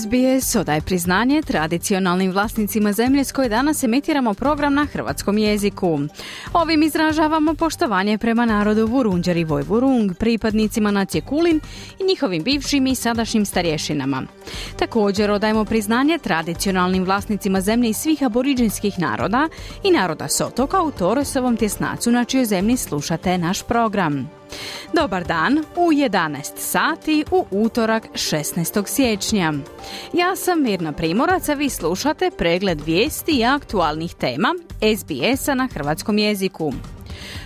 SBS odaje priznanje tradicionalnim vlasnicima zemlje s koje danas emitiramo program na hrvatskom jeziku. Ovim izražavamo poštovanje prema narodu Vurunđer i Vojvurung, pripadnicima nacije Kulin i njihovim bivšim i sadašnjim starješinama. Također odajemo priznanje tradicionalnim vlasnicima zemlje i svih aboriđinskih naroda i naroda Sotoka u Torosovom tjesnacu na čijoj zemlji slušate naš program. Dobar dan u 11 sati u utorak 16. siječnja. Ja sam Mirna Primorac, a vi slušate pregled vijesti i aktualnih tema SBS-a na hrvatskom jeziku.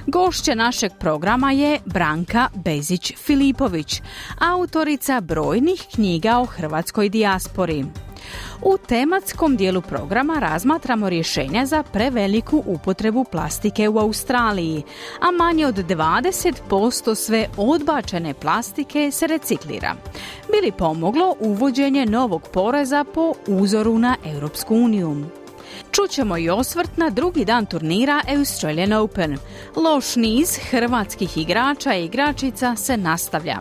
Gošća našeg programa je Branka Bezić-Filipović, autorica brojnih knjiga o hrvatskoj dijaspori. U tematskom dijelu programa razmatramo rješenja za preveliku upotrebu plastike u Australiji, a manje od 20% sve odbačene plastike se reciklira. Bili pomoglo uvođenje novog poreza po uzoru na Europsku uniju. Čućemo i osvrt na drugi dan turnira Australian Open. Loš niz hrvatskih igrača i igračica se nastavlja.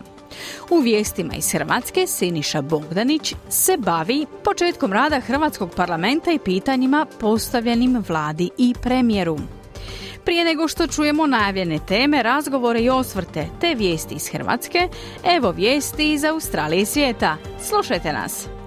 U vijestima iz Hrvatske Siniša Bogdanić se bavi početkom rada Hrvatskog parlamenta i pitanjima postavljenim vladi i premijeru. Prije nego što čujemo najavljene teme, razgovore i osvrte te vijesti iz Hrvatske, evo vijesti iz Australije i svijeta. Slušajte nas!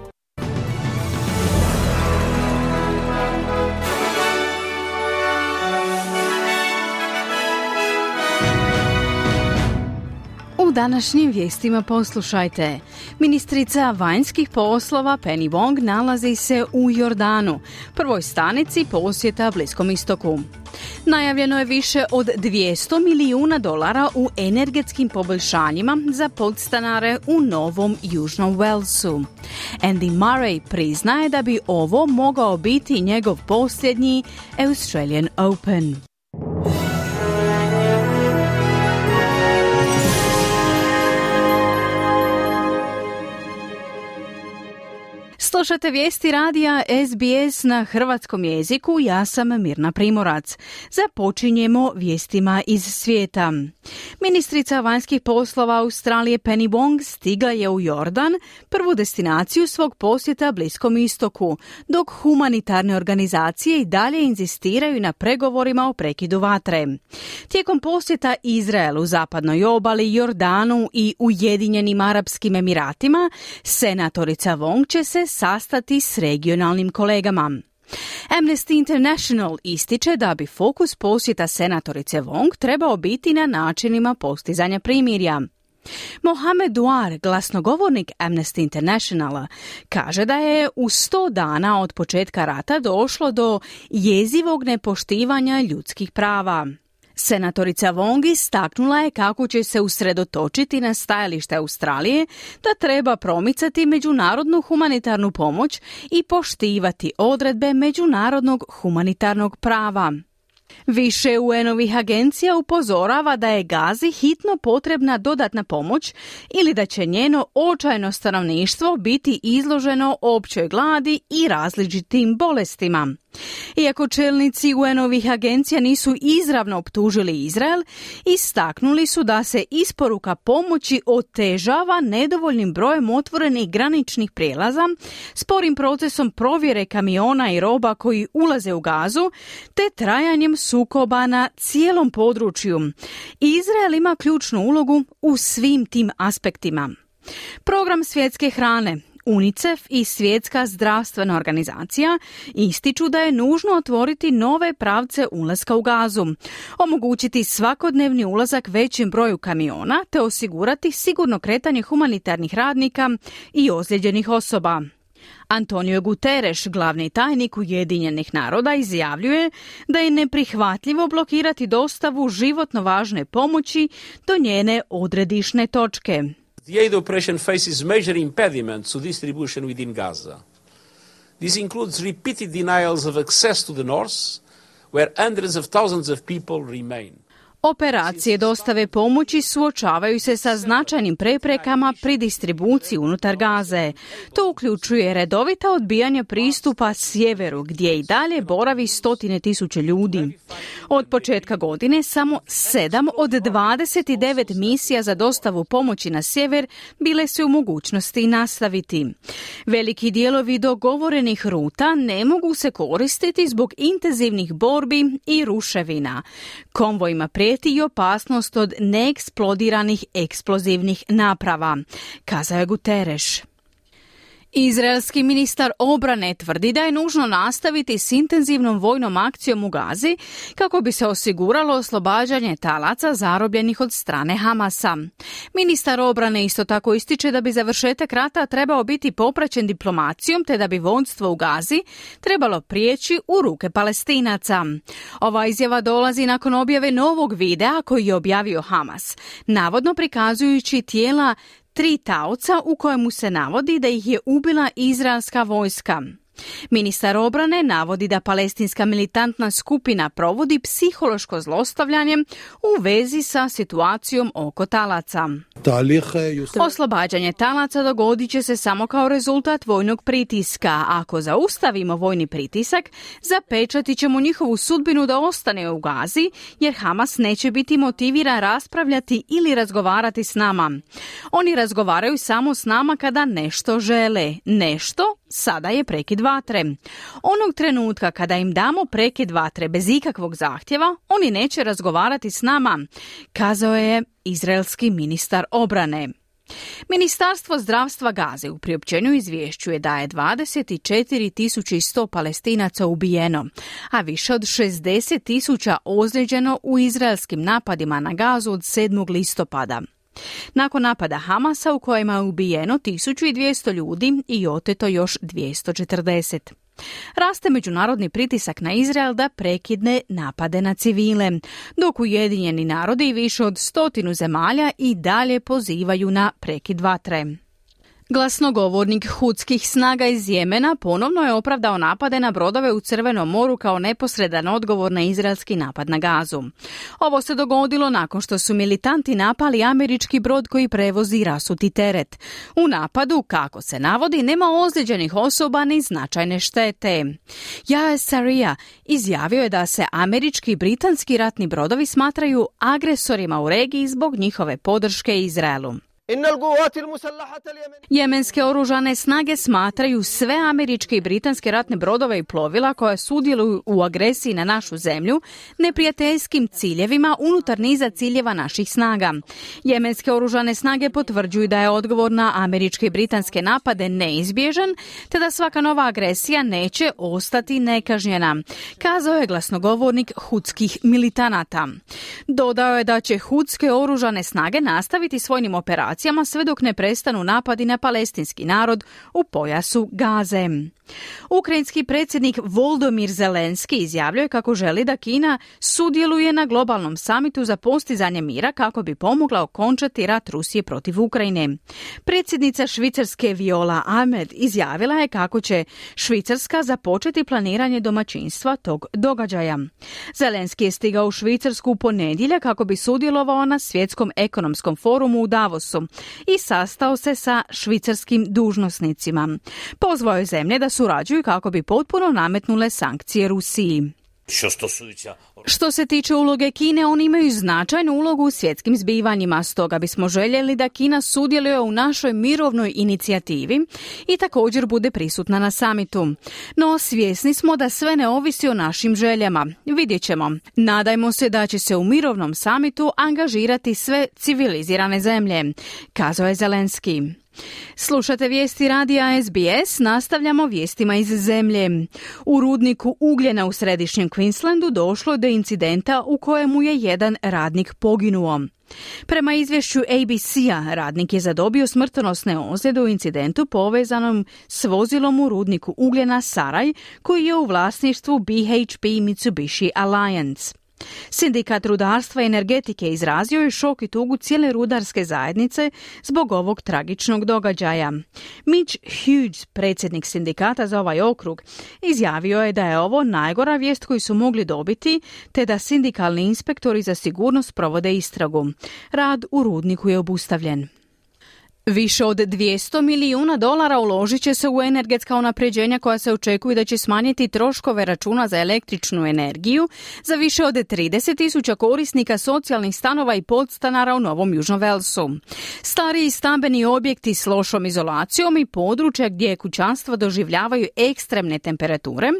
Današnjim vijestima poslušajte. Ministrica vanjskih poslova Penny Wong nalazi se u Jordanu, prvoj stanici posjeta Bliskom istoku. Najavljeno je više od 200 milijuna dolara u energetskim poboljšanjima za podstanare u Novom Južnom Walesu. Andy Murray priznaje da bi ovo mogao biti njegov posljednji Australian Open. Slušate vijesti radija SBS na hrvatskom jeziku, ja sam Mirna Primorac. Započinjemo vijestima iz svijeta. Ministrica vanjskih poslova Australije Penny Wong stigla je u Jordan, prvu destinaciju svog posjeta Bliskom istoku, dok humanitarne organizacije i dalje inzistiraju na pregovorima o prekidu vatre. Tijekom posjeta Izraelu, zapadnoj obali, Jordanu i Ujedinjenim Arapskim Emiratima, senatorica Wong će se sastati s regionalnim kolegama. Amnesty International ističe da bi fokus posjeta senatorice Wong trebao biti na načinima postizanja primirja. Mohamed Duar, glasnogovornik Amnesty Internationala, kaže da je u sto dana od početka rata došlo do jezivog nepoštivanja ljudskih prava. Senatorica Wong istaknula je kako će se usredotočiti na stajalište Australije da treba promicati međunarodnu humanitarnu pomoć i poštivati odredbe međunarodnog humanitarnog prava. Više UN-ovih agencija upozorava da je Gazi hitno potrebna dodatna pomoć ili da će njeno očajno stanovništvo biti izloženo općoj gladi i različitim bolestima. Iako čelnici UN-ovih agencija nisu izravno optužili Izrael, istaknuli su da se isporuka pomoći otežava nedovoljnim brojem otvorenih graničnih prijelaza, sporim procesom provjere kamiona i roba koji ulaze u gazu, te trajanjem sukoba na cijelom području. Izrael ima ključnu ulogu u svim tim aspektima. Program svjetske hrane UNICEF i Svjetska zdravstvena organizacija ističu da je nužno otvoriti nove pravce ulaska u gazu, omogućiti svakodnevni ulazak većim broju kamiona te osigurati sigurno kretanje humanitarnih radnika i ozlijeđenih osoba. Antonio Guterres, glavni tajnik Ujedinjenih naroda, izjavljuje da je neprihvatljivo blokirati dostavu životno važne pomoći do njene odredišne točke. The aid operation faces major impediments to distribution within Gaza. This includes repeated denials of access to the north, where hundreds of thousands of people remain. Operacije dostave pomoći suočavaju se sa značajnim preprekama pri distribuciji unutar Gaze. To uključuje redovita odbijanja pristupa sjeveru gdje i dalje boravi stotine tisuće ljudi. Od početka godine samo 7 od 29 misija za dostavu pomoći na sjever bile su u mogućnosti nastaviti. Veliki dijelovi dogovorenih ruta ne mogu se koristiti zbog intenzivnih borbi i ruševina. Konvojima prijeti i opasnost od neeksplodiranih eksplozivnih naprava, kazao je Guterres. Izraelski ministar obrane tvrdi da je nužno nastaviti s intenzivnom vojnom akcijom u Gazi kako bi se osiguralo oslobađanje talaca zarobljenih od strane Hamasa. Ministar obrane isto tako ističe da bi završetak rata trebao biti popraćen diplomacijom te da bi vodstvo u Gazi trebalo prijeći u ruke palestinaca. Ova izjava dolazi nakon objave novog videa koji je objavio Hamas, navodno prikazujući tijela tri taoca u kojemu se navodi da ih je ubila izraelska vojska. Ministar obrane navodi da palestinska militantna skupina provodi psihološko zlostavljanje u vezi sa situacijom oko talaca. Oslobađanje talaca dogodit će se samo kao rezultat vojnog pritiska. Ako zaustavimo vojni pritisak, zapečati ćemo njihovu sudbinu da ostane u Gazi, jer Hamas neće biti motiviran raspravljati ili razgovarati s nama. Oni razgovaraju samo s nama kada nešto žele. Nešto sada je prekid vatre. Onog trenutka kada im damo prekid vatre bez ikakvog zahtjeva, oni neće razgovarati s nama, kazao je izraelski ministar obrane. Ministarstvo zdravstva Gaze u priopćenju izvješćuje da je 24.100 palestinaca ubijeno, a više od 60.000 ozlijeđeno u izraelskim napadima na Gazu od 7. listopada. Nakon napada Hamasa u kojima je ubijeno 1200 ljudi i oteto još 240. Raste međunarodni pritisak na Izrael da prekidne napade na civile, dok Ujedinjeni narodi više od stotinu zemalja i dalje pozivaju na prekid vatre. Glasnogovornik hudskih snaga iz Jemena ponovno je opravdao napade na brodove u Crvenom moru kao neposredan odgovor na izraelski napad na gazu. Ovo se dogodilo nakon što su militanti napali američki brod koji prevozi rasuti teret. U napadu, kako se navodi, nema ozlijeđenih osoba ni značajne štete. Jae Sarija izjavio je da se američki i britanski ratni brodovi smatraju agresorima u regiji zbog njihove podrške Izraelu. Jemenske oružane snage smatraju sve američke i britanske ratne brodove i plovila koja sudjeluju u agresiji na našu zemlju neprijateljskim ciljevima unutar niza ciljeva naših snaga. Jemenske oružane snage potvrđuju da je odgovor na američke i britanske napade neizbježan, te da svaka nova agresija neće ostati nekažnjena, kazao je glasnogovornik hudskih militanata. Dodao je da će hudske oružane snage nastaviti svojim operacijama operacijama sve dok ne prestanu napadi na palestinski narod u pojasu Gaze. Ukrajinski predsjednik Voldomir Zelenski izjavljuje kako želi da Kina sudjeluje na globalnom samitu za postizanje mira kako bi pomogla okončati rat Rusije protiv Ukrajine. Predsjednica Švicarske Viola Ahmed izjavila je kako će Švicarska započeti planiranje domaćinstva tog događaja. Zelenski je stigao u Švicarsku u ponedjeljak kako bi sudjelovao na svjetskom ekonomskom forumu u Davosu i sastao se sa švicarskim dužnosnicima. Pozvao je zemlje da surađuju kako bi potpuno nametnule sankcije Rusiji. Što se tiče uloge Kine, oni imaju značajnu ulogu u svjetskim zbivanjima, stoga bismo željeli da Kina sudjeluje u našoj mirovnoj inicijativi i također bude prisutna na samitu. No svjesni smo da sve ne ovisi o našim željama. Vidjet ćemo. Nadajmo se da će se u mirovnom samitu angažirati sve civilizirane zemlje, kazao je Zelenski. Slušate vijesti radija SBS, nastavljamo vijestima iz zemlje. U rudniku ugljena u središnjem Queenslandu došlo do incidenta u kojemu je jedan radnik poginuo. Prema izvješću ABC-a, radnik je zadobio smrtonosne ozljede u incidentu povezanom s vozilom u rudniku ugljena Saraj, koji je u vlasništvu BHP Mitsubishi Alliance. Sindikat rudarstva i energetike izrazio je šok i tugu cijele rudarske zajednice zbog ovog tragičnog događaja. Mitch Hughes, predsjednik sindikata za ovaj okrug, izjavio je da je ovo najgora vijest koju su mogli dobiti, te da sindikalni inspektori za sigurnost provode istragu. Rad u rudniku je obustavljen. Više od 200 milijuna dolara uložit će se u energetska unapređenja koja se očekuju da će smanjiti troškove računa za električnu energiju za više od 30 tisuća korisnika socijalnih stanova i podstanara u Novom Južnom Velsu. Stariji stambeni objekti s lošom izolacijom i područja gdje kućanstva doživljavaju ekstremne temperature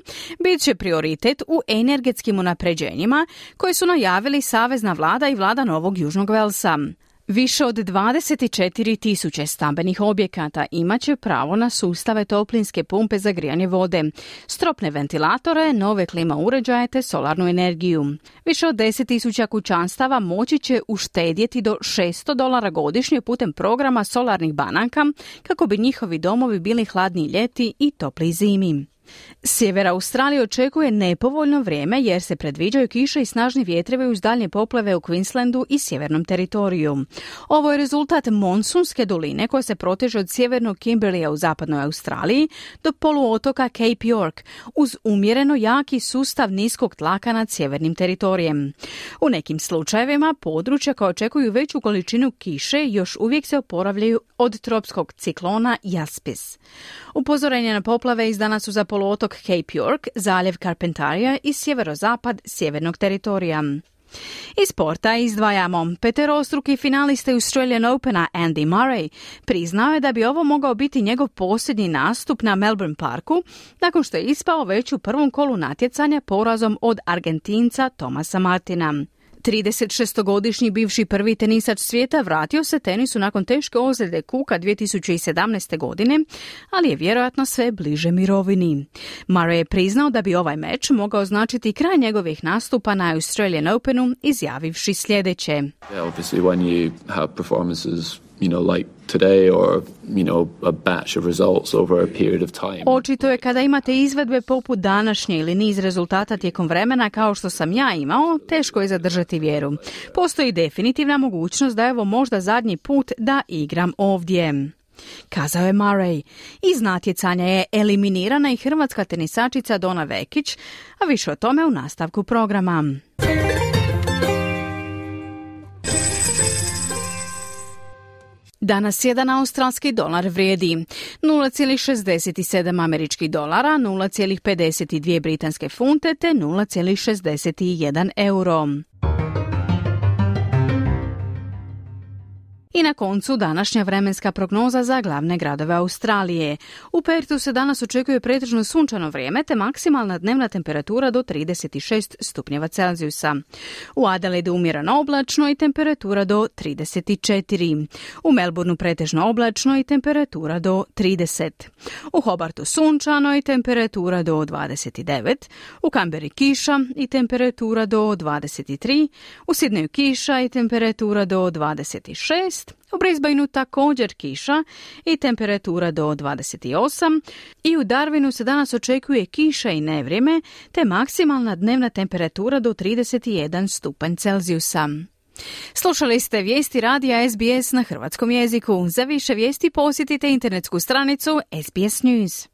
bit će prioritet u energetskim unapređenjima koje su najavili Savezna vlada i vlada Novog Južnog Velsa. Više od 24 tisuće stambenih objekata imat će pravo na sustave toplinske pumpe za grijanje vode, stropne ventilatore, nove klima uređaje te solarnu energiju. Više od 10 tisuća kućanstava moći će uštedjeti do 600 dolara godišnje putem programa solarnih banaka kako bi njihovi domovi bili hladni ljeti i topli zimi. Sjever Australije očekuje nepovoljno vrijeme jer se predviđaju kiše i snažni vjetrovi uz daljnje poplave u Queenslandu i sjevernom teritoriju. Ovo je rezultat monsunske doline koja se proteže od sjevernog Kimberleya u zapadnoj Australiji do poluotoka Cape York uz umjereno jaki sustav niskog tlaka nad sjevernim teritorijem. U nekim slučajevima područja koja očekuju veću količinu kiše još uvijek se oporavljaju od tropskog ciklona Jaspis. Upozorenje na poplave izdana su za poluotok Cape York, zaljev Carpentaria i sjeverozapad sjevernog teritorija. Iz sporta izdvajamo peterostruki finaliste Australian Opena Andy Murray priznao je da bi ovo mogao biti njegov posljednji nastup na Melbourne Parku nakon što je ispao već u prvom kolu natjecanja porazom od Argentinca Tomasa Martina. 36-godišnji bivši prvi tenisač svijeta vratio se tenisu nakon teške ozljede kuka 2017. godine, ali je vjerojatno sve bliže mirovini. Murray je priznao da bi ovaj meč mogao značiti kraj njegovih nastupa na Australian Openu, izjavivši sljedeće. Yeah, you know, like today or, you know, a batch of results over a period of time. Očito je kada imate izvedbe poput današnje ili niz rezultata tijekom vremena kao što sam ja imao, teško je zadržati vjeru. Postoji definitivna mogućnost da je ovo možda zadnji put da igram ovdje. Kazao je Murray. Iz natjecanja je eliminirana i hrvatska tenisačica Dona Vekić, a više o tome u nastavku programa. Danas jedan australski dolar vrijedi 0,67 američkih dolara, 0,52 britanske funte te 0,61 euro. I na koncu današnja vremenska prognoza za glavne gradove Australije. U Pertu se danas očekuje pretežno sunčano vrijeme te maksimalna dnevna temperatura do 36 stupnjeva Celzijusa. U Adelaidu umjereno oblačno i temperatura do 34. U Melbourneu pretežno oblačno i temperatura do 30. U Hobartu sunčano i temperatura do 29. U Kamberi kiša i temperatura do 23. U Sidneju kiša i temperatura do 26 u Brisbaneu također kiša i temperatura do 28 i u Darwinu se danas očekuje kiša i nevrijeme te maksimalna dnevna temperatura do 31 stupanj Celzijusa. Slušali ste vijesti radija SBS na hrvatskom jeziku. Za više vijesti posjetite internetsku stranicu SBS News.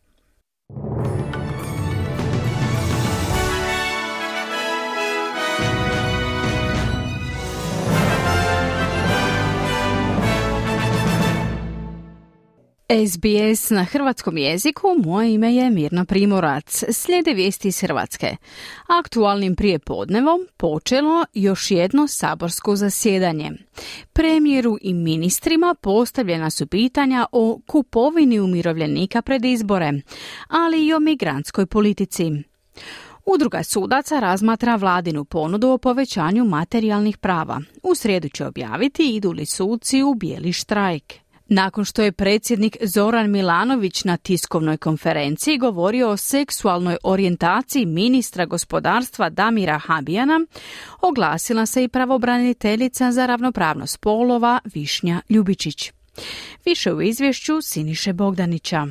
SBS na hrvatskom jeziku, moje ime je Mirna Primorac. Slijede vijesti iz Hrvatske. Aktualnim prijepodnevom počelo još jedno saborsko zasjedanje. Premijeru i ministrima postavljena su pitanja o kupovini umirovljenika pred izbore, ali i o migrantskoj politici. Udruga sudaca razmatra vladinu ponudu o povećanju materijalnih prava. U srijedu će objaviti idu li suci u bijeli štrajk. Nakon što je predsjednik Zoran Milanović na tiskovnoj konferenciji govorio o seksualnoj orijentaciji ministra gospodarstva Damira Habijana, oglasila se i pravobraniteljica za ravnopravnost spolova Višnja Ljubičić. Više u izvješću Siniše Bogdanića.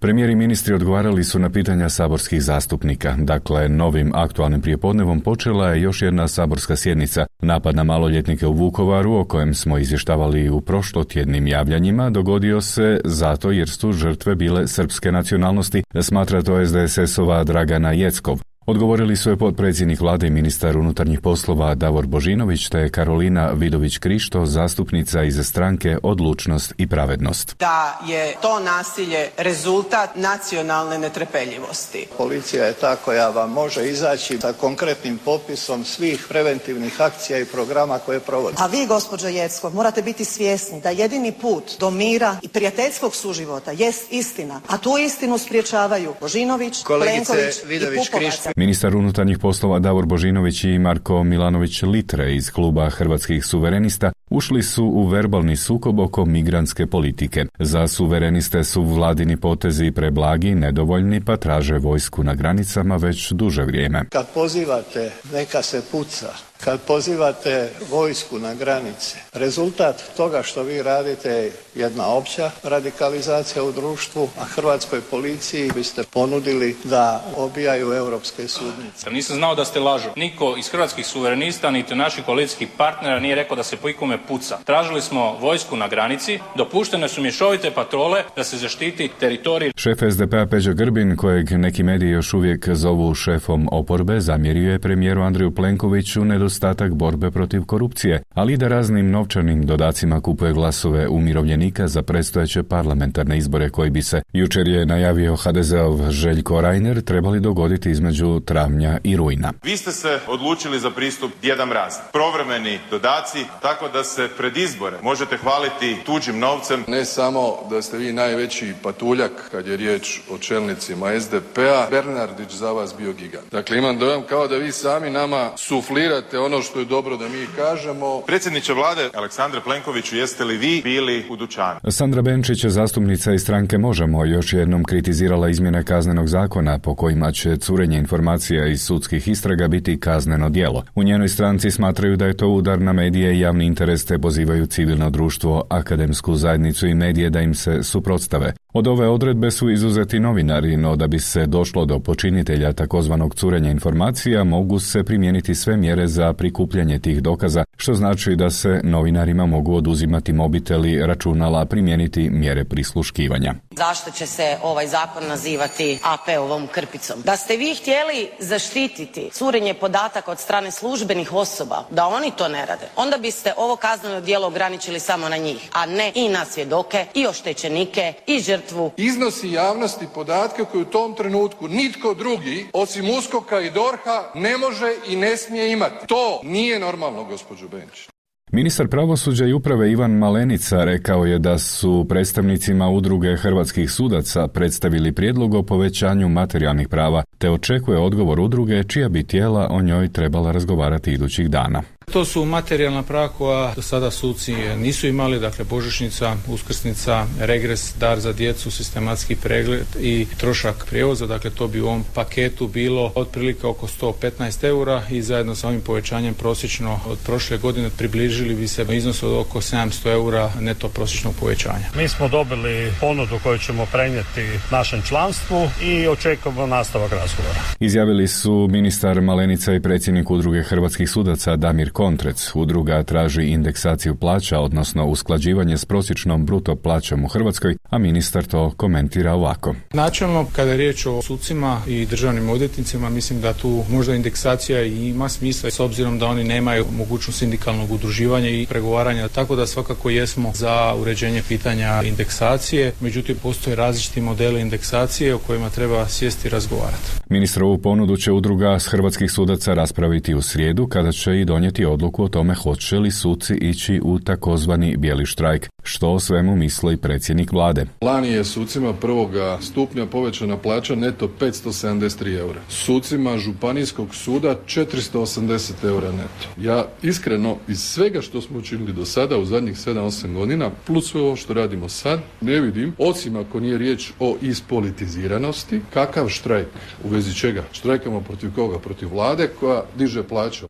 Premijeri i ministri odgovarali su na pitanja saborskih zastupnika. Dakle, novim aktualnim prijepodnevom počela je još jedna saborska sjednica. Napad na maloljetnike u Vukovaru, o kojem smo izvještavali u prošlotjednim javljanjima, dogodio se zato jer su žrtve bile srpske nacionalnosti, smatra to SDSS-ova Dragana Jeckov. Odgovorili su je potpredsjednik vlade i ministar unutarnjih poslova Davor Božinović te Karolina Vidović-Krišto, zastupnica iz stranke Odlučnost i pravednost. Da je to nasilje rezultat nacionalne netrepeljivosti. Policija je ta koja vam može izaći sa konkretnim popisom svih preventivnih akcija i programa koje provodi. A vi, gospođo Jeckov, morate biti svjesni da jedini put do mira i prijateljskog suživota jest istina, a tu istinu spriječavaju Božinović, Plenković i Pupovac. Ministar unutarnjih poslova Davor Božinović i Marko Milanović Litre iz kluba Hrvatskih suverenista ušli su u verbalni sukob oko migrantske politike. Za suvereniste su vladini potezi preblagi, nedovoljni, pa traže vojsku na granicama već duže vrijeme. Kad pozivate neka se puca, kad pozivate vojsku na granice, rezultat toga što vi radite je jedna opća radikalizacija u društvu, a hrvatskoj policiji biste ponudili da obijaju europske sudnice. Nisam znao da ste lažu. Niko iz hrvatskih suverenista, niti naših koalicijskih partnera nije rekao da se po ikome puca. Tražili smo vojsku na granici, dopuštene su mješovite patrole da se zaštiti teritorij. Šef SDP-a Peđa Grbin, kojeg neki mediji još uvijek zovu šefom oporbe, zamjerio je premijeru Andriju Plenkoviću nedostatak borbe protiv korupcije, ali i da raznim novčanim dodacima kupuje glasove umirovljenika za predstojeće parlamentarne izbore koji bi se, jučer je najavio HDZ-ov Željko Reiner, trebali dogoditi između travnja i rujna. Vi ste se odlučili za pristup Djeda Mraz. Provremeni dodaci, tako da se pred izbore možete hvaliti tuđim novcem. Ne samo da ste vi najveći patuljak kad je riječ o čelnicima SDP-a, Bernardić za vas bio gigant. Dakle, imam dojam kao da vi sami nama suflirate ono što je dobro da mi kažemo. Predsjedniče vlade Aleksandre Plenkoviću, jeste li vi bili u dućanu? Sandra Benčić, zastupnica iz stranke Možemo, još jednom kritizirala izmjene kaznenog zakona po kojima će curenje informacija iz sudskih istraga biti kazneno djelo. U njenoj stranci smatraju da je to udar na medije i javni interes te pozivaju civilno društvo, akademsku zajednicu i medije da im se suprotstave. Od ove odredbe su izuzeti novinari, no da bi se došlo do počinitelja takozvanog curenja informacija, mogu se primijeniti sve mjere za prikupljanje tih dokaza, što znači da se novinarima mogu oduzimati mobiteli, računala, primijeniti mjere prisluškivanja. Zašto će se ovaj zakon nazivati AP-ovom krpicom? Da ste vi htjeli zaštititi curenje podataka od strane službenih osoba, da oni to ne rade, onda biste ovo kazneno djelo ograničili samo na njih, a ne i na svjedoke, i oštećenike, i žrtvu. Iznosi javnosti podatke koje u tom trenutku nitko drugi, osim Uskoka i Dorha, ne može i ne smije imati. To nije normalno, gospođo Benčić. Ministar pravosuđa i uprave Ivan Malenica rekao je da su predstavnicima udruge hrvatskih sudaca predstavili prijedlog o povećanju materijalnih prava, te očekuje odgovor udruge čija bi tijela o njoj trebala razgovarati idućih dana. To su materijalna prava koja do sada suci nisu imali, dakle božićnica, uskrsnica, regres, dar za djecu, sistematski pregled i trošak prijevoza, dakle to bi u ovom paketu bilo otprilike oko 115 eura i zajedno sa ovim povećanjem prosječno od prošle godine približili bi se iznos od oko 700 eura neto prosječnog povećanja. Mi smo dobili ponudu koju ćemo prenijeti našem članstvu i očekujemo nastavak razgovora. Izjavili su ministar Malenica i predsjednik udruge hrvatskih sudaca Damir Kontrec. Udruga traži indeksaciju plaća, odnosno usklađivanje s prosječnom bruto plaćom u Hrvatskoj, a ministar to komentira ovako. Načelno, kada je riječ o sucima i državnim odvjetnicima, mislim da tu možda indeksacija i ima smisla s obzirom da oni nemaju mogućnost sindikalnog udruživanja i pregovaranja, tako da svakako jesmo za uređenje pitanja indeksacije, međutim postoje različiti modeli indeksacije o kojima treba sjesti i razgovarati. Ministrovu ponudu će udruga s hrvatskih sudaca raspraviti u srijedu kada će i donijeti odluku o tome hoće li suci ići u takozvani bijeli štrajk, što o svemu misli predsjednik vlade. Lani je sucima prvoga stupnja povećana plaća neto 573 eura. Sucima županijskog suda 480 eura neto. Ja iskreno iz svega što smo učinili do sada u zadnjih 7-8 godina, plus sve ovo što radimo sad, ne vidim, osim ako nije riječ o ispolitiziranosti, kakav štrajk, u vezi čega? Štrajkamo protiv koga? Protiv vlade koja diže plaću.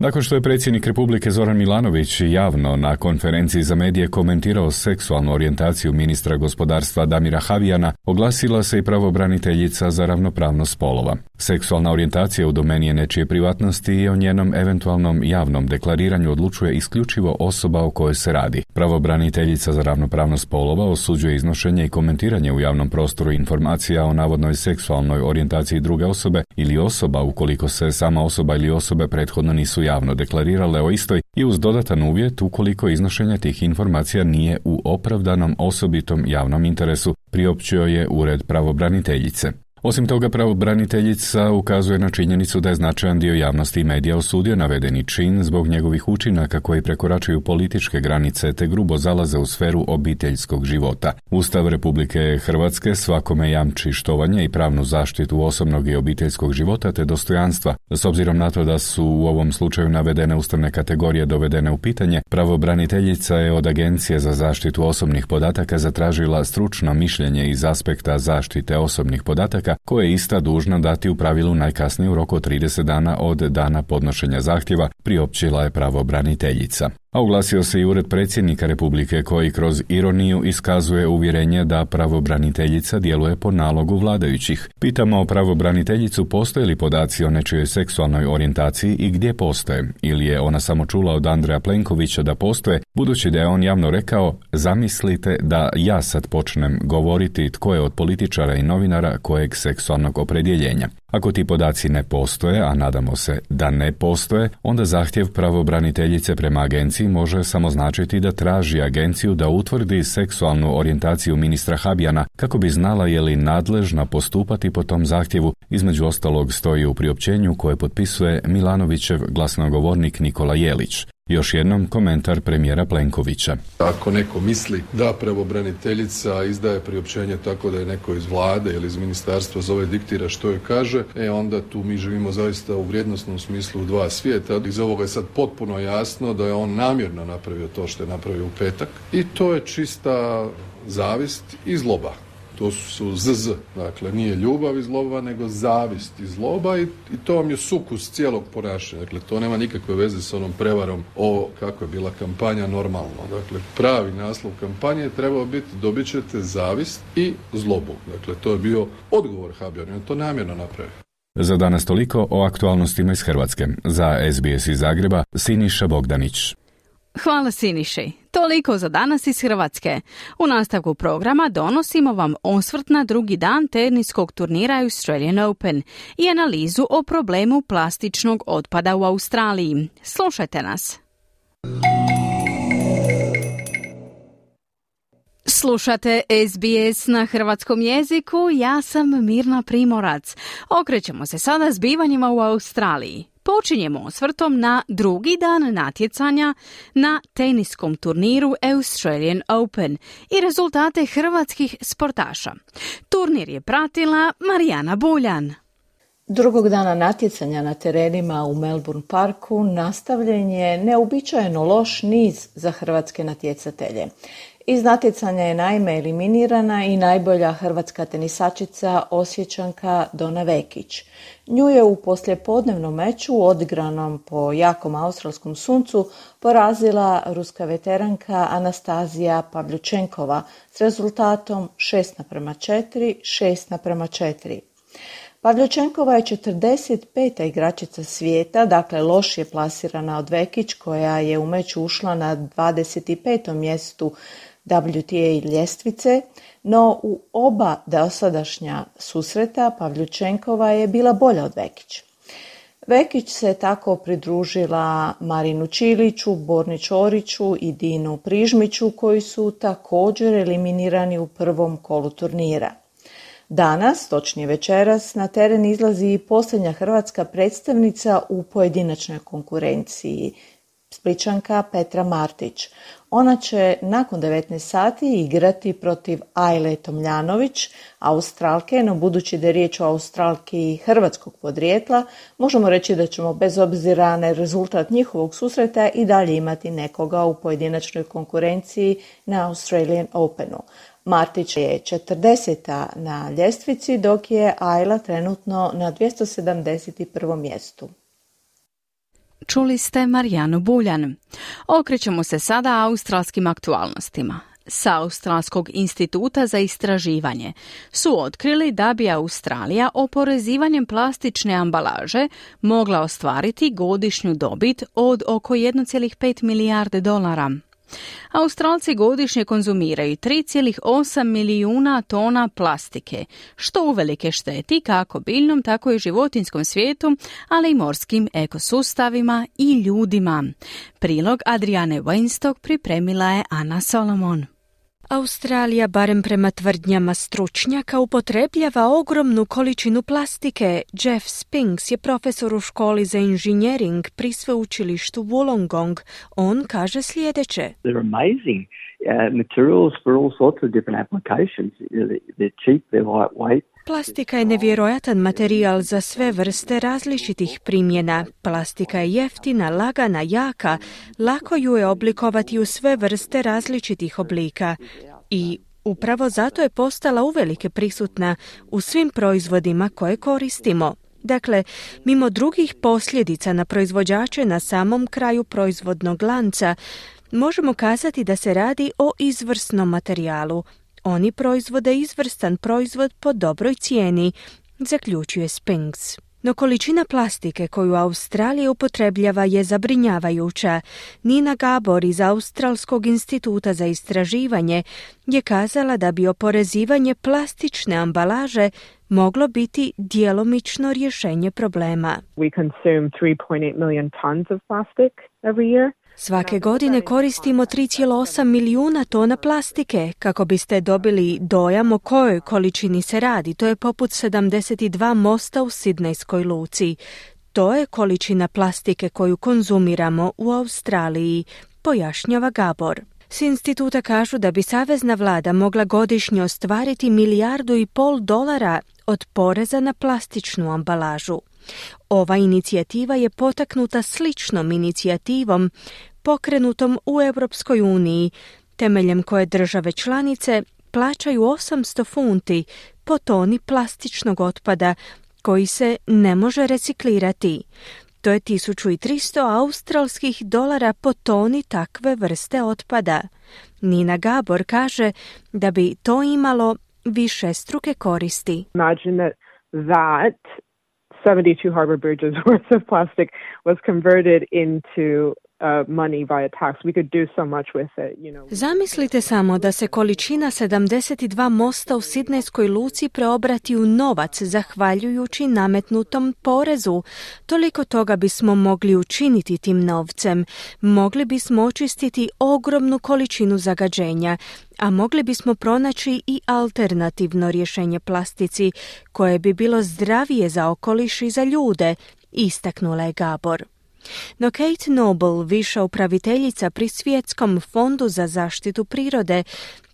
Nakon što je predsjednik Republike Zoran Milanović javno na konferenciji za medije komentirao seksualnu orijentaciju ministra gospodarstva Damira Havijana, oglasila se i pravobraniteljica za ravnopravnost spolova. Seksualna orijentacija u domeni je nečije privatnosti i o njenom eventualnom javnom deklariranju odlučuje isključivo osoba o kojoj se radi. Pravobraniteljica za ravnopravnost spolova osuđuje iznošenje i komentiranje u javnom prostoru informacija o navodnoj seksualnoj orijentaciji druge osobe ili osoba ukoliko se sama osoba ili osobe prethodno nisu javno deklarirale o istoj i uz dodatan uvjet ukoliko iznošenje tih informacija nije u opravdanom osobitom javnom interesu, priopćio je ured pravobraniteljice. Osim toga, pravobraniteljica ukazuje na činjenicu da je značajan dio javnosti i medija osudio navedeni čin zbog njegovih učinaka koji prekoračuju političke granice te grubo zalaze u sferu obiteljskog života. Ustav Republike Hrvatske svakome jamči štovanje i pravnu zaštitu osobnog i obiteljskog života te dostojanstva. S obzirom na to da su u ovom slučaju navedene ustavne kategorije dovedene u pitanje, pravobraniteljica je od Agencije za zaštitu osobnih podataka zatražila stručno mišljenje iz aspekta zaštite osobnih podataka koje je ista dužna dati u pravilu najkasnije u roku od 30 dana od dana podnošenja zahtjeva, priopćila je pravobraniteljica. A uglasio se i ured predsjednika Republike koji kroz ironiju iskazuje uvjerenje da pravobraniteljica djeluje po nalogu vladajućih. Pitamo pravobraniteljicu postoje li podaci o nečijoj seksualnoj orijentaciji i gdje postoje, ili je ona samo čula od Andreja Plenkovića da postoje, budući da je on javno rekao zamislite da ja sad počnem govoriti tko je od političara i novinara kojeg seksualnog opredjeljenja. Ako ti podaci ne postoje, a nadamo se da ne postoje, onda zahtjev pravobraniteljice prema agenciji može samo značiti da traži agenciju da utvrdi seksualnu orijentaciju ministra Habijana kako bi znala je li nadležna postupati po tom zahtjevu, između ostalog stoji u priopćenju koje potpisuje Milanovićev glasnogovornik Nikola Jelić. Još jednom komentar premijera Plenkovića. Ako neko misli da pravobraniteljica izdaje priopćenje tako da je neko iz vlade ili iz ministarstva zove diktira što je kaže, e onda tu mi živimo zaista u vrijednostnom smislu u dva svijeta. Iz ovoga je sad potpuno jasno da je on namjerno napravio to što je napravio u petak i to je čista zavist i zloba to su ZZ, dakle nije ljubav i zloba, nego zavist i zloba i, i to vam je sukus cijelog ponašanja. Dakle, to nema nikakve veze s onom prevarom o kako je bila kampanja normalno. Dakle, pravi naslov kampanje je trebao biti dobit ćete zavist i zlobu. Dakle, to je bio odgovor Habjan on to namjerno napravio. Za danas toliko o aktualnostima iz Hrvatske. Za SBS iz Zagreba, Siniša Bogdanić. Hvala Siniši. Toliko za danas iz Hrvatske. U nastavku programa donosimo vam osvrt na drugi dan teniskog turnira Australian Open i analizu o problemu plastičnog otpada u Australiji. Slušajte nas. Slušate SBS na hrvatskom jeziku, ja sam Mirna Primorac. Okrećemo se sada zbivanjima u Australiji. Počinjemo osvrtom na drugi dan natjecanja na teniskom turniru Australian Open i rezultate hrvatskih sportaša. Turnir je pratila Marijana Buljan. Drugog dana natjecanja na terenima u Melbourne Parku nastavljen je neobičajeno loš niz za hrvatske natjecatelje. Iz natjecanja je naime eliminirana i najbolja hrvatska tenisačica osjećanka Dona Vekić. Nju je u poslijepodnevnom meču odigranom po jakom australskom suncu porazila ruska veteranka Anastazija Pavljučenkova s rezultatom 6 naprema 4, 6 naprema 4. Pavljučenkova je 45. igračica svijeta, dakle lošije plasirana od Vekić koja je u meču ušla na 25. mjestu WTA ljestvice, no u oba dosadašnja susreta Pavljučenkova je bila bolja od Vekić. Vekić se tako pridružila Marinu Čiliću, Borni Čoriću i Dinu Prižmiću koji su također eliminirani u prvom kolu turnira. Danas, točnije večeras, na teren izlazi i posljednja hrvatska predstavnica u pojedinačnoj konkurenciji, Spličanka Petra Martić. Ona će nakon 19 sati igrati protiv Ajle Tomljanović, Australke, no budući da je riječ o Australki hrvatskog podrijetla, možemo reći da ćemo bez obzira na rezultat njihovog susreta i dalje imati nekoga u pojedinačnoj konkurenciji na Australian Openu. Martić je 40. na ljestvici, dok je Ajla trenutno na 271. mjestu. Čuli ste Marijanu Buljan. Okrećemo se sada australskim aktualnostima. Sa Australskog instituta za istraživanje su otkrili da bi Australija oporezivanjem plastične ambalaže mogla ostvariti godišnju dobit od oko 1,5 milijarde dolara. Australci godišnje konzumiraju 3,8 milijuna tona plastike, što uvelike šteti kako biljnom, tako i životinskom svijetu, ali i morskim ekosustavima i ljudima. Prilog Adriane Weinstock pripremila je Ana Solomon. Australija, barem prema tvrdnjama stručnjaka, upotrebljava ogromnu količinu plastike. Jeff Spinks je profesor u školi za inženjering pri sveučilištu Wollongong. On kaže sljedeće. They're amazing uh, materials for all sorts of different applications. They're cheap, they're lightweight. Plastika je nevjerojatan materijal za sve vrste različitih primjena. Plastika je jeftina, lagana, jaka, lako ju je oblikovati u sve vrste različitih oblika. I upravo zato je postala uvelike prisutna u svim proizvodima koje koristimo. Dakle, mimo drugih posljedica na proizvođače na samom kraju proizvodnog lanca, možemo kazati da se radi o izvrsnom materijalu, oni proizvode izvrstan proizvod po dobroj cijeni, zaključuje Spinks. No količina plastike koju Australija upotrebljava je zabrinjavajuća. Nina Gabor iz Australskog instituta za istraživanje je kazala da bi oporezivanje plastične ambalaže moglo biti djelomično rješenje problema. We consume 3.8 million tons of plastic every year. Svake godine koristimo 3,8 milijuna tona plastike. Kako biste dobili dojam o kojoj količini se radi, to je poput 72 mosta u Sidnejskoj luci. To je količina plastike koju konzumiramo u Australiji, pojašnjava Gabor. S instituta kažu da bi savezna vlada mogla godišnje ostvariti milijardu i pol dolara od poreza na plastičnu ambalažu. Ova inicijativa je potaknuta sličnom inicijativom pokrenutom u Europskoj uniji, temeljem koje države članice plaćaju 800 funti po toni plastičnog otpada koji se ne može reciklirati. To je 1300 australskih dolara po toni takve vrste otpada. Nina Gabor kaže da bi to imalo više struke koristi. Imagine that 72 harbor bridges worth of plastic was converted into Zamislite samo da se količina 72 mosta u Sidnejskoj luci preobrati u novac zahvaljujući nametnutom porezu. Toliko toga bismo mogli učiniti tim novcem. Mogli bismo očistiti ogromnu količinu zagađenja, a mogli bismo pronaći i alternativno rješenje plastici koje bi bilo zdravije za okoliš i za ljude, istaknula je Gabor. No Kate Noble, viša upraviteljica pri Svjetskom fondu za zaštitu prirode,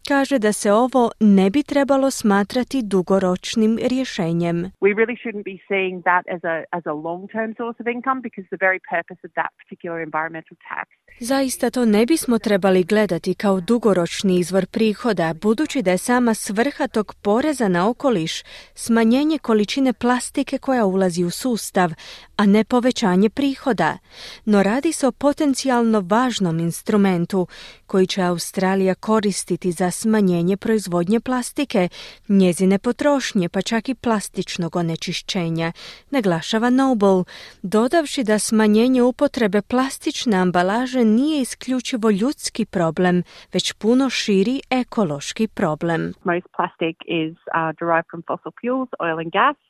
kaže da se ovo ne bi trebalo smatrati dugoročnim rješenjem. We really shouldn't be seeing that as a, as a long-term source of income because the very purpose of that particular environmental tax Zaista to ne bismo trebali gledati kao dugoročni izvor prihoda, budući da je sama svrha tog poreza na okoliš smanjenje količine plastike koja ulazi u sustav, a ne povećanje prihoda. No radi se o potencijalno važnom instrumentu koji će Australija koristiti za smanjenje proizvodnje plastike, njezine potrošnje, pa čak i plastičnog onečišćenja, naglašava Noble, dodavši da smanjenje upotrebe plastične ambalaže nije isključivo ljudski problem, već puno širi ekološki problem. Most plastic is uh, derived from fossil fuels, oil and gas.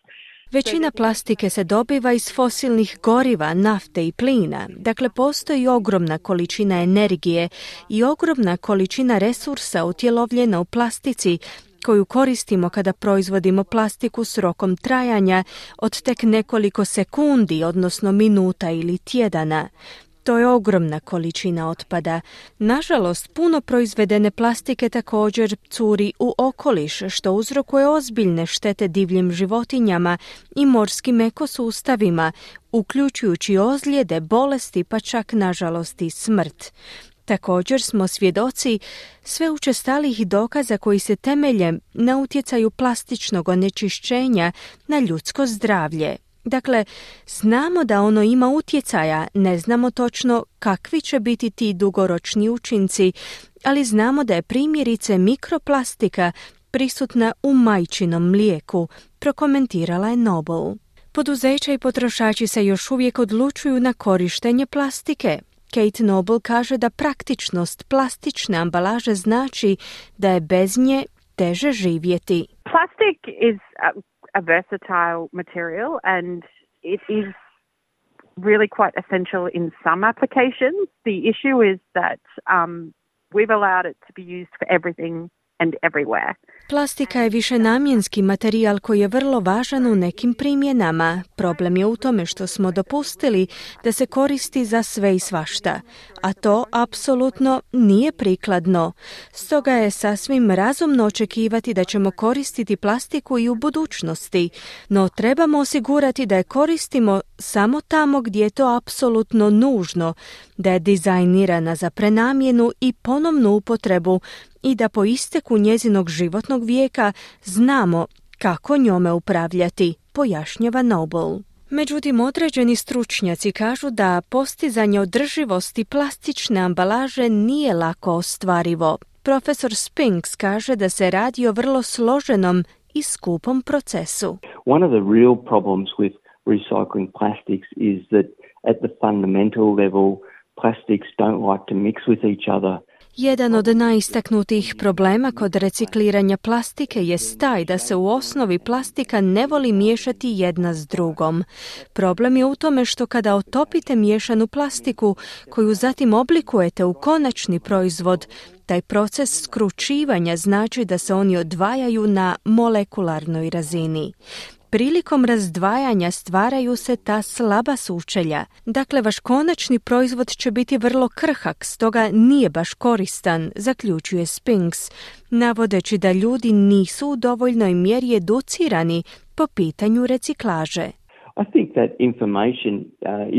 Većina plastike se dobiva iz fosilnih goriva, nafte i plina. Dakle, postoji ogromna količina energije i ogromna količina resursa utjelovljena u plastici koju koristimo kada proizvodimo plastiku s rokom trajanja od tek nekoliko sekundi, odnosno minuta ili tjedana. To je ogromna količina otpada. Nažalost, puno proizvedene plastike također curi u okoliš, što uzrokuje ozbiljne štete divljim životinjama i morskim ekosustavima, uključujući ozljede, bolesti pa čak nažalost i smrt. Također smo svjedoci sve učestalih dokaza koji se temelje na utjecaju plastičnog onečišćenja na ljudsko zdravlje. Dakle, znamo da ono ima utjecaja, ne znamo točno kakvi će biti ti dugoročni učinci, ali znamo da je primjerice mikroplastika prisutna u majčinom mlijeku, prokomentirala je Noble. Poduzeća i potrošači se još uvijek odlučuju na korištenje plastike. Kate Noble kaže da praktičnost plastične ambalaže znači da je bez nje teže živjeti. Plastic is a, versatile material and it is really quite essential in some applications. The issue is that um, we've allowed it to be used for everything and everywhere. Plastika je višenamjenski materijal koji je vrlo važan u nekim primjenama. Problem je u tome što smo dopustili da se koristi za sve i svašta, a to apsolutno nije prikladno. Stoga je sasvim razumno očekivati da ćemo koristiti plastiku i u budućnosti, no trebamo osigurati da je koristimo samo tamo gdje je to apsolutno nužno, da je dizajnirana za prenamjenu i ponovnu upotrebu i da po isteku njezinog životnog vijeka znamo kako njome upravljati, pojašnjava Noble. Međutim, određeni stručnjaci kažu da postizanje održivosti plastične ambalaže nije lako ostvarivo. Profesor Spinks kaže da se radi o vrlo složenom i skupom procesu. One of the real problems with recycling plastics is that at the fundamental level plastics don't like to mix with each other. Jedan od najistaknutijih problema kod recikliranja plastike je taj da se u osnovi plastika ne voli miješati jedna s drugom. Problem je u tome što kada otopite miješanu plastiku koju zatim oblikujete u konačni proizvod, taj proces skručivanja znači da se oni odvajaju na molekularnoj razini. Prilikom razdvajanja stvaraju se ta slaba sučelja. Dakle, vaš konačni proizvod će biti vrlo krhak, stoga nije baš koristan, zaključuje Spinks, navodeći da ljudi nisu u dovoljnoj mjeri educirani po pitanju reciklaže. I think that information uh,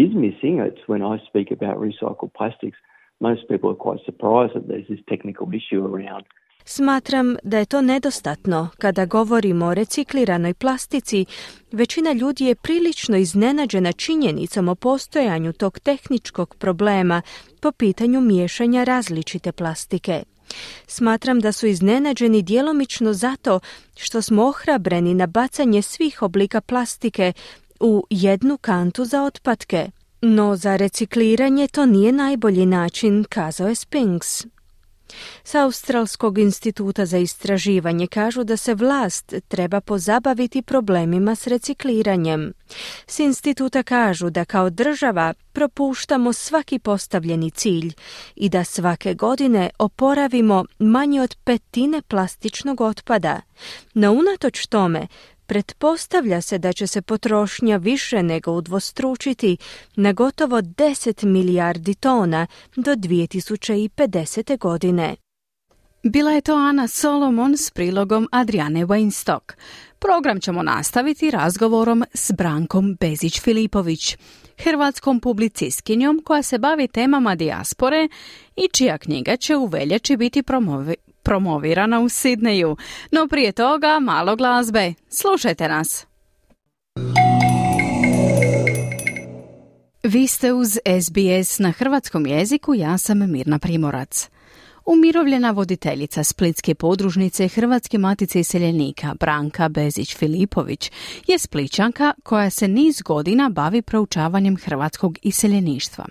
is missing. It's when I speak about recycled plastics, most people are quite surprised that there's this technical issue around Smatram da je to nedostatno. Kada govorimo o recikliranoj plastici, većina ljudi je prilično iznenađena činjenicom o postojanju tog tehničkog problema po pitanju miješanja različite plastike. Smatram da su iznenađeni djelomično zato što smo ohrabreni na bacanje svih oblika plastike u jednu kantu za otpadke. No za recikliranje to nije najbolji način, kazao je Spinks. S Australskog instituta za istraživanje kažu da se vlast treba pozabaviti problemima s recikliranjem. S instituta kažu da kao država propuštamo svaki postavljeni cilj i da svake godine oporavimo manje od petine plastičnog otpada. No unatoč tome, Pretpostavlja se da će se potrošnja više nego udvostručiti na gotovo 10 milijardi tona do 2050. godine. Bila je to Ana Solomon s prilogom Adriane Weinstock. Program ćemo nastaviti razgovorom s Brankom Bezić-Filipović, hrvatskom publicistkinjom koja se bavi temama dijaspore i čija knjiga će u veljači biti promovi promovirana u Sidneju. No prije toga malo glazbe. Slušajte nas. Vi ste uz SBS na hrvatskom jeziku, ja sam Mirna Primorac. Umirovljena voditeljica Splitske podružnice Hrvatske matice iseljenika Branka Bezić-Filipović je spličanka koja se niz godina bavi proučavanjem hrvatskog iseljeništva.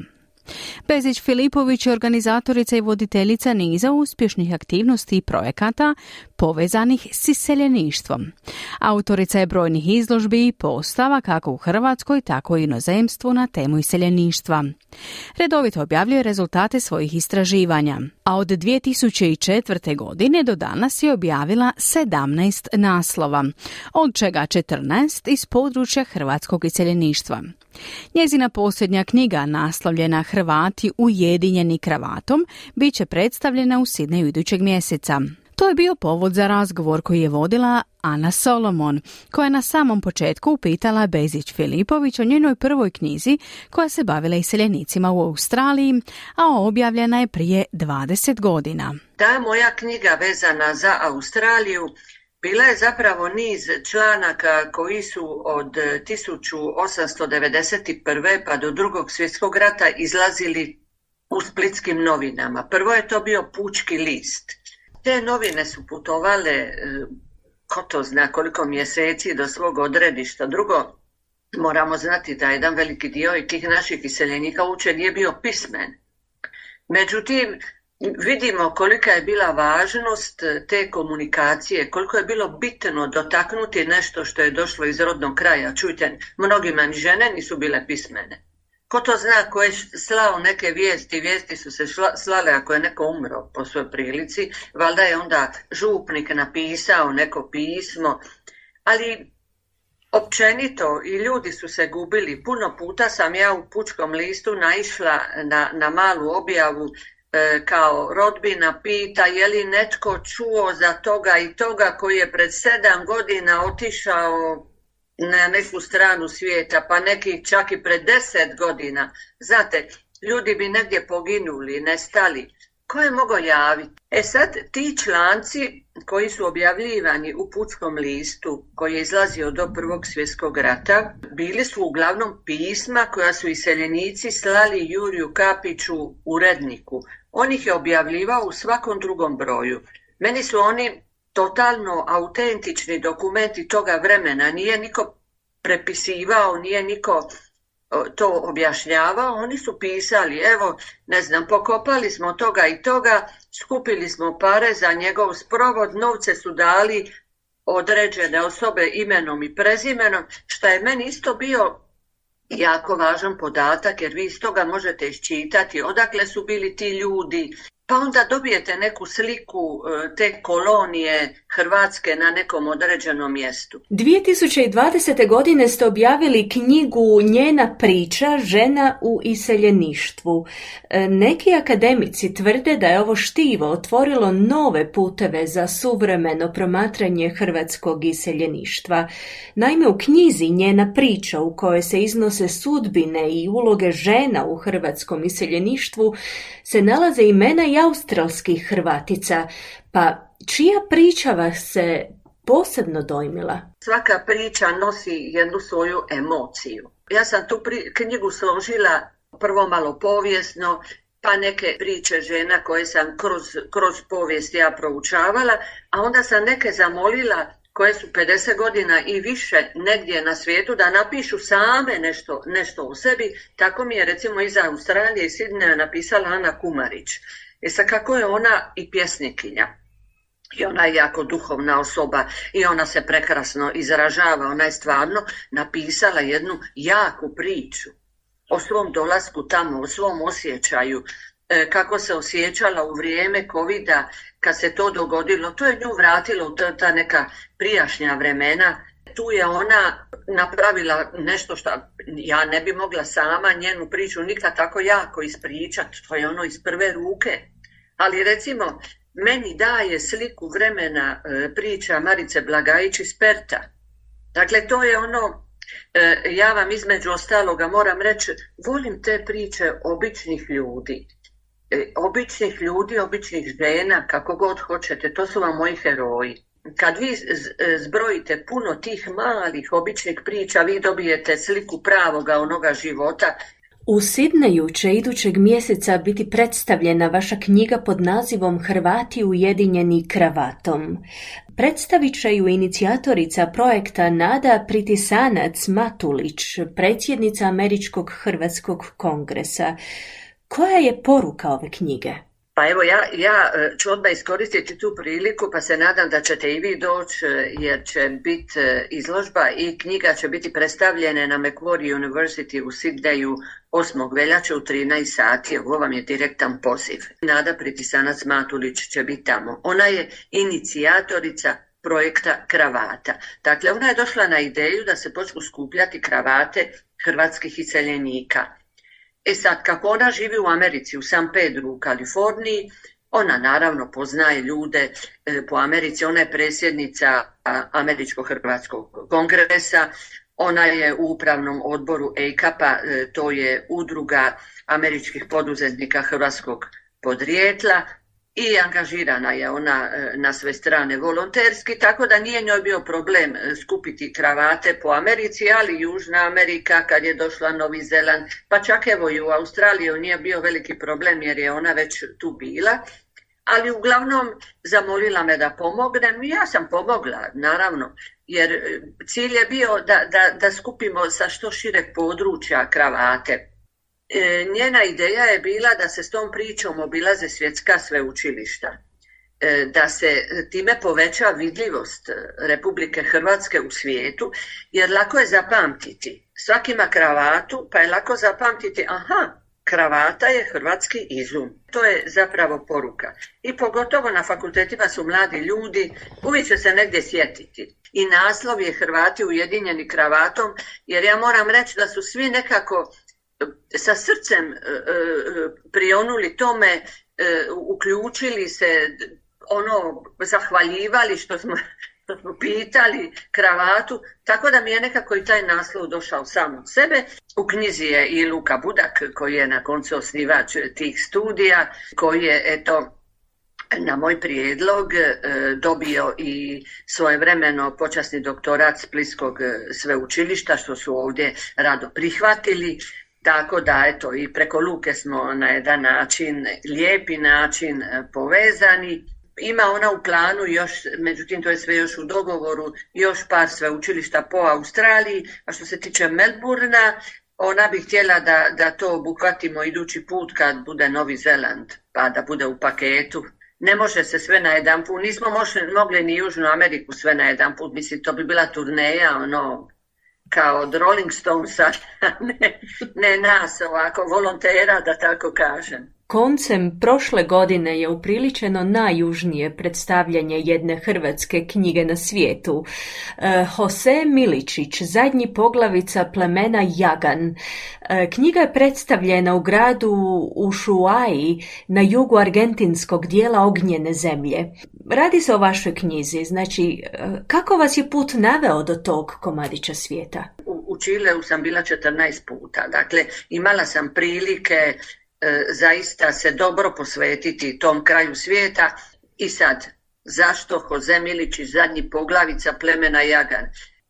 Bezić Filipović je organizatorica i voditeljica niza uspješnih aktivnosti i projekata povezanih s iseljeništvom. Autorica je brojnih izložbi i postava kako u Hrvatskoj, tako i inozemstvu na temu iseljeništva. Redovito objavljuje rezultate svojih istraživanja, a od 2004. godine do danas je objavila 17 naslova, od čega 14 iz područja hrvatskog iseljeništva. Njezina posljednja knjiga, naslovljena Hrvati ujedinjeni kravatom, bit će predstavljena u Sidneju idućeg mjeseca. To je bio povod za razgovor koji je vodila Ana Solomon, koja je na samom početku upitala Bezić Filipović o njenoj prvoj knjizi koja se bavila iseljenicima u Australiji, a objavljena je prije 20 godina. Ta moja knjiga vezana za Australiju bila je zapravo niz članaka koji su od 1891. pa do drugog svjetskog rata izlazili u splitskim novinama. Prvo je to bio Pučki list. Te novine su putovale, e, ko to zna koliko mjeseci do svog odredišta. Drugo, moramo znati da jedan veliki dio i tih naših iseljenika uče nije bio pismen. Međutim, vidimo kolika je bila važnost te komunikacije, koliko je bilo bitno dotaknuti nešto što je došlo iz rodnog kraja. Čujte, mnogima ni žene nisu bile pismene. Ko to zna ko je slao neke vijesti, vijesti su se slale ako je neko umro po svojoj prilici, valjda je onda župnik napisao neko pismo, ali općenito i ljudi su se gubili. Puno puta sam ja u pučkom listu naišla na, na malu objavu e, kao rodbina pita je li netko čuo za toga i toga koji je pred sedam godina otišao na neku stranu svijeta, pa neki čak i pred deset godina. Znate, ljudi bi negdje poginuli, nestali. Ko je mogao javiti? E sad, ti članci koji su objavljivani u pučkom listu, koji je izlazio do Prvog svjetskog rata, bili su uglavnom pisma koja su iseljenici slali Juriju Kapiću uredniku. On ih je objavljivao u svakom drugom broju. Meni su oni totalno autentični dokumenti toga vremena, nije niko prepisivao, nije niko to objašnjavao, oni su pisali, evo, ne znam, pokopali smo toga i toga, skupili smo pare za njegov sprovod, novce su dali određene osobe imenom i prezimenom, što je meni isto bio jako važan podatak, jer vi iz toga možete iščitati odakle su bili ti ljudi, pa onda dobijete neku sliku e, te kolonije Hrvatske na nekom određenom mjestu. 2020. godine ste objavili knjigu Njena priča žena u iseljeništvu. E, neki akademici tvrde da je ovo štivo otvorilo nove puteve za suvremeno promatranje hrvatskog iseljeništva. Naime, u knjizi Njena priča u kojoj se iznose sudbine i uloge žena u hrvatskom iseljeništvu se nalaze imena i australskih Hrvatica, pa čija priča vas se posebno dojmila? Svaka priča nosi jednu svoju emociju. Ja sam tu knjigu složila prvo malo povijesno, pa neke priče žena koje sam kroz, kroz povijest ja proučavala, a onda sam neke zamolila koje su 50 godina i više negdje na svijetu da napišu same nešto, nešto u sebi. Tako mi je recimo iz Australije i Sidneja napisala Ana Kumarić. E sad kako je ona i pjesnikinja. I ona je jako duhovna osoba i ona se prekrasno izražava. Ona je stvarno napisala jednu jaku priču o svom dolasku tamo, o svom osjećaju, e, kako se osjećala u vrijeme covida kad se to dogodilo. To je nju vratilo u ta neka prijašnja vremena. Tu je ona napravila nešto što ja ne bi mogla sama njenu priču nikad tako jako ispričati. To je ono iz prve ruke. Ali recimo, meni daje sliku vremena e, priča Marice Blagajić iz Perta. Dakle, to je ono, e, ja vam između ostaloga moram reći, volim te priče običnih ljudi. E, običnih ljudi, običnih žena, kako god hoćete, to su vam moji heroji. Kad vi zbrojite puno tih malih običnih priča, vi dobijete sliku pravoga onoga života u Sidneju će idućeg mjeseca biti predstavljena vaša knjiga pod nazivom Hrvati ujedinjeni kravatom. Predstavit će ju inicijatorica projekta Nada Pritisanac Matulić, predsjednica Američkog Hrvatskog kongresa. Koja je poruka ove knjige? Pa evo ja, ja e, ću odmah iskoristiti tu priliku pa se nadam da ćete i vi doći e, jer će biti e, izložba i knjiga će biti predstavljena na Macquarie University u Sidneju 8. veljače u 13 sati. Ovo vam je direktan poziv. Nada Pritisanac Matulić će biti tamo. Ona je inicijatorica projekta kravata. Dakle, ona je došla na ideju da se počnu skupljati kravate hrvatskih iseljenika E sad, kako ona živi u Americi, u San Pedro, u Kaliforniji, ona naravno poznaje ljude e, po Americi, ona je predsjednica Američko-Hrvatskog kongresa, ona je u upravnom odboru EICAP-a, e, to je udruga američkih poduzetnika hrvatskog podrijetla, i angažirana je ona e, na sve strane volonterski, tako da nije njoj bio problem e, skupiti kravate po Americi, ali Južna Amerika kad je došla Novi Zeland, pa čak evo i u Australiju nije bio veliki problem jer je ona već tu bila. Ali uglavnom zamolila me da pomognem i ja sam pomogla, naravno, jer e, cilj je bio da, da, da skupimo sa što šireg područja kravate. E, njena ideja je bila da se s tom pričom obilaze svjetska sveučilišta, e, da se time poveća vidljivost Republike Hrvatske u svijetu, jer lako je zapamtiti. Svaki ima kravatu, pa je lako zapamtiti, aha, kravata je hrvatski izum. To je zapravo poruka. I pogotovo na fakultetima su mladi ljudi, uvijek će se negdje sjetiti. I naslov je Hrvati ujedinjeni kravatom, jer ja moram reći da su svi nekako sa srcem e, e, prionuli tome, e, uključili se, ono, zahvaljivali što smo, pitali kravatu, tako da mi je nekako i taj naslov došao sam od sebe. U knjizi je i Luka Budak, koji je na koncu osnivač tih studija, koji je, eto, na moj prijedlog dobio i svojevremeno počasni doktorat Splitskog sveučilišta, što su ovdje rado prihvatili. Tako da, eto, i preko Luke smo na jedan način, lijepi način e, povezani. Ima ona u planu još, međutim to je sve još u dogovoru, još par sveučilišta po Australiji, a što se tiče Melburna, ona bi htjela da, da to obuhvatimo idući put kad bude Novi Zeland, pa da bude u paketu. Ne može se sve na jedan put, nismo mogli ni Južnu Ameriku sve na jedan put, mislim to bi bila turneja, ono, kao od Rolling Stonesa, ne, ne nas ovako, volontera da tako kažem. Koncem prošle godine je upriličeno najjužnije predstavljanje jedne hrvatske knjige na svijetu. E, Jose Miličić, zadnji poglavica plemena Jagan. E, knjiga je predstavljena u gradu Ushuaji na jugu argentinskog dijela ognjene zemlje. Radi se o vašoj knjizi, znači e, kako vas je put naveo do tog komadića svijeta? U, u Čileu sam bila 14 puta, dakle imala sam prilike zaista se dobro posvetiti tom kraju svijeta. I sad, zašto Jose Milić zadnji poglavica plemena Jagan?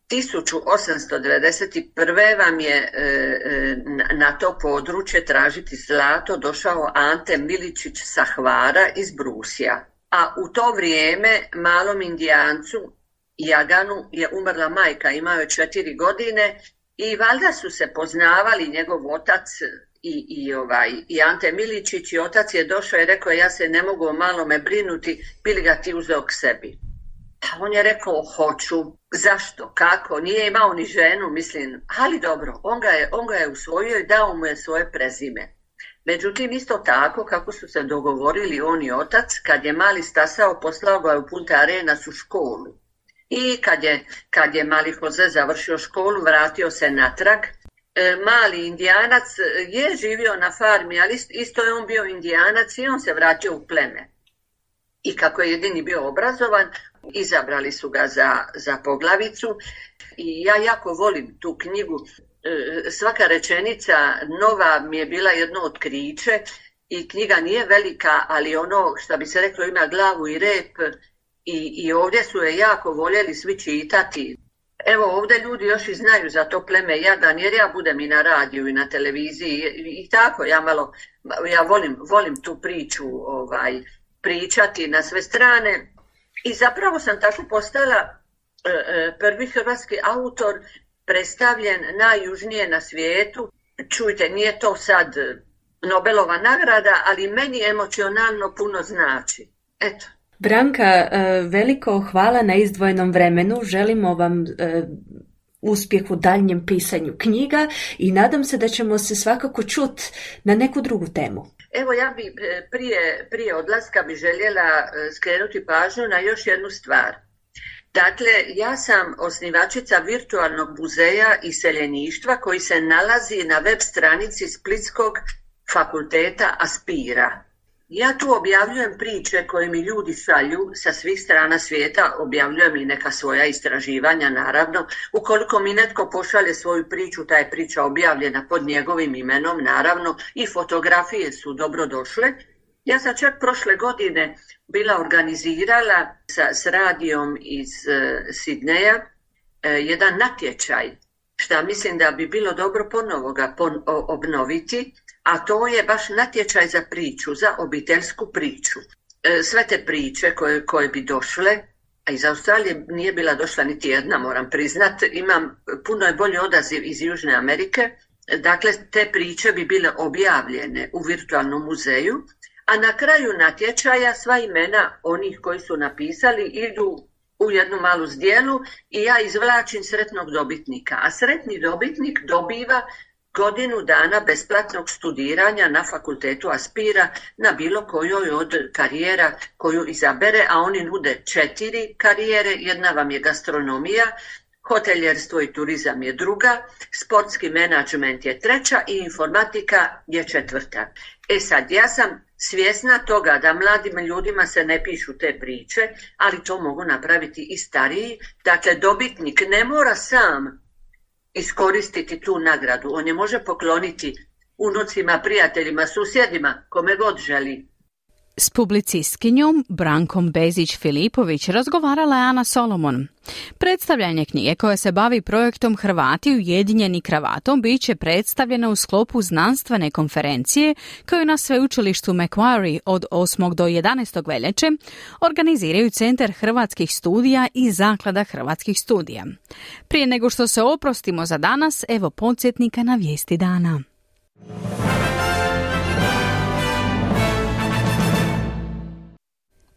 1891. vam je e, e, na to područje tražiti zlato došao Ante Miličić sa Hvara iz Brusija. A u to vrijeme malom indijancu Jaganu je umrla majka, imao je četiri godine i valjda su se poznavali njegov otac i, i, ovaj, i Ante Miličić i otac je došao i rekao ja se ne mogu malo me brinuti, bili ga ti uzeo k sebi. A on je rekao hoću, zašto, kako, nije imao ni ženu, mislim, ali dobro, on ga je, on ga je usvojio i dao mu je svoje prezime. Međutim, isto tako kako su se dogovorili on i otac, kad je mali stasao, poslao ga je u Punta Arenas u školu. I kad je, kad je mali Jose završio školu, vratio se natrag mali indijanac je živio na farmi, ali isto je on bio indijanac i on se vratio u pleme. I kako je jedini bio obrazovan, izabrali su ga za, za poglavicu i ja jako volim tu knjigu. E, svaka rečenica nova mi je bila jedno otkriće i knjiga nije velika, ali ono što bi se reklo ima glavu i rep i, i ovdje su je jako voljeli svi čitati. Evo ovdje ljudi još i znaju za to pleme Jadan jer ja budem i na radiju i na televiziji i, tako ja malo, ja volim, volim tu priču ovaj, pričati na sve strane i zapravo sam tako postala e, e, prvi hrvatski autor predstavljen najjužnije na svijetu. Čujte, nije to sad Nobelova nagrada, ali meni emocionalno puno znači. Eto. Branka, e, veliko hvala na izdvojenom vremenu. Želimo vam e, uspjeh u daljnjem pisanju knjiga i nadam se da ćemo se svakako čut na neku drugu temu. Evo ja bi e, prije, prije odlaska bi željela skrenuti pažnju na još jednu stvar. Dakle, ja sam osnivačica virtualnog muzeja iseljeništva koji se nalazi na web stranici Splitskog fakulteta Aspira. Ja tu objavljujem priče koje mi ljudi šalju sa svih strana svijeta, objavljujem i neka svoja istraživanja naravno. Ukoliko mi netko pošalje svoju priču, ta je priča objavljena pod njegovim imenom naravno i fotografije su dobro došle. Ja sam čak prošle godine bila organizirala sa, s radijom iz uh, Sidneja jedan natječaj, što mislim da bi bilo dobro ponovo ga obnoviti, a to je baš natječaj za priču, za obiteljsku priču. sve te priče koje, koje bi došle, a iz Australije nije bila došla niti jedna, moram priznat. Imam puno je bolji odaziv iz Južne Amerike. Dakle, te priče bi bile objavljene u virtualnom muzeju, a na kraju natječaja sva imena onih koji su napisali idu u jednu malu zdjelu i ja izvlačim sretnog dobitnika. A sretni dobitnik dobiva godinu dana besplatnog studiranja na fakultetu Aspira na bilo kojoj od karijera koju izabere, a oni nude četiri karijere, jedna vam je gastronomija, hoteljerstvo i turizam je druga, sportski menadžment je treća i informatika je četvrta. E sad, ja sam svjesna toga da mladim ljudima se ne pišu te priče, ali to mogu napraviti i stariji. Dakle, dobitnik ne mora sam iskoristiti tu nagradu. On je može pokloniti unucima, prijateljima, susjedima, kome god želi. S publicistkinjom Brankom Bezić-Filipović razgovarala je Ana Solomon. Predstavljanje knjige koje se bavi projektom Hrvati ujedinjeni kravatom bit će predstavljeno u sklopu znanstvene konferencije koju na sveučilištu Macquarie od 8. do 11. veljače organiziraju Centar hrvatskih studija i Zaklada hrvatskih studija. Prije nego što se oprostimo za danas, evo podsjetnika na vijesti dana.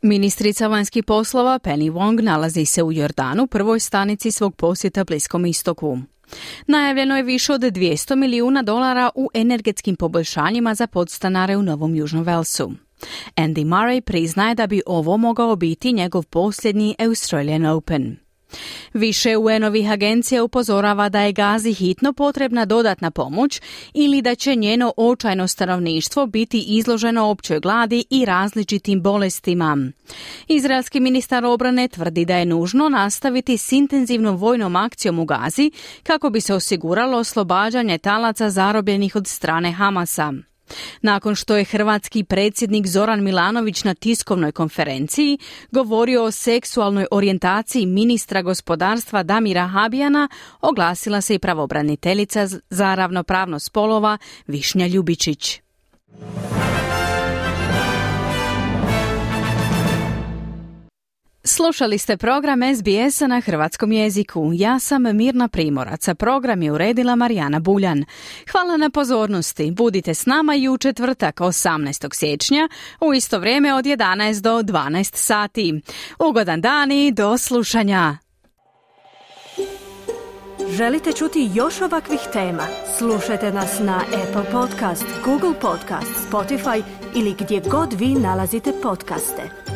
Ministrica vanjskih poslova Penny Wong nalazi se u Jordanu, prvoj stanici svog posjeta Bliskom istoku. Najavljeno je više od 200 milijuna dolara u energetskim poboljšanjima za podstanare u Novom Južnom Velsu. Andy Murray priznaje da bi ovo mogao biti njegov posljednji Australian Open. Više UN-ovih agencija upozorava da je Gazi hitno potrebna dodatna pomoć ili da će njeno očajno stanovništvo biti izloženo općoj gladi i različitim bolestima. Izraelski ministar obrane tvrdi da je nužno nastaviti s intenzivnom vojnom akcijom u Gazi kako bi se osiguralo oslobađanje talaca zarobljenih od strane Hamasa. Nakon što je hrvatski predsjednik Zoran Milanović na tiskovnoj konferenciji govorio o seksualnoj orijentaciji ministra gospodarstva Damira Habijana, oglasila se i pravobraniteljica za ravnopravnost spolova Višnja Ljubičić. Slušali ste program SBS-a na hrvatskom jeziku. Ja sam Mirna Primorac, a program je uredila Marijana Buljan. Hvala na pozornosti. Budite s nama i u četvrtak 18. siječnja u isto vrijeme od 11 do 12 sati. Ugodan dan i do slušanja. Želite čuti još ovakvih tema? Slušajte nas na Apple Podcast, Google Podcast, Spotify ili gdje god vi nalazite podcaste.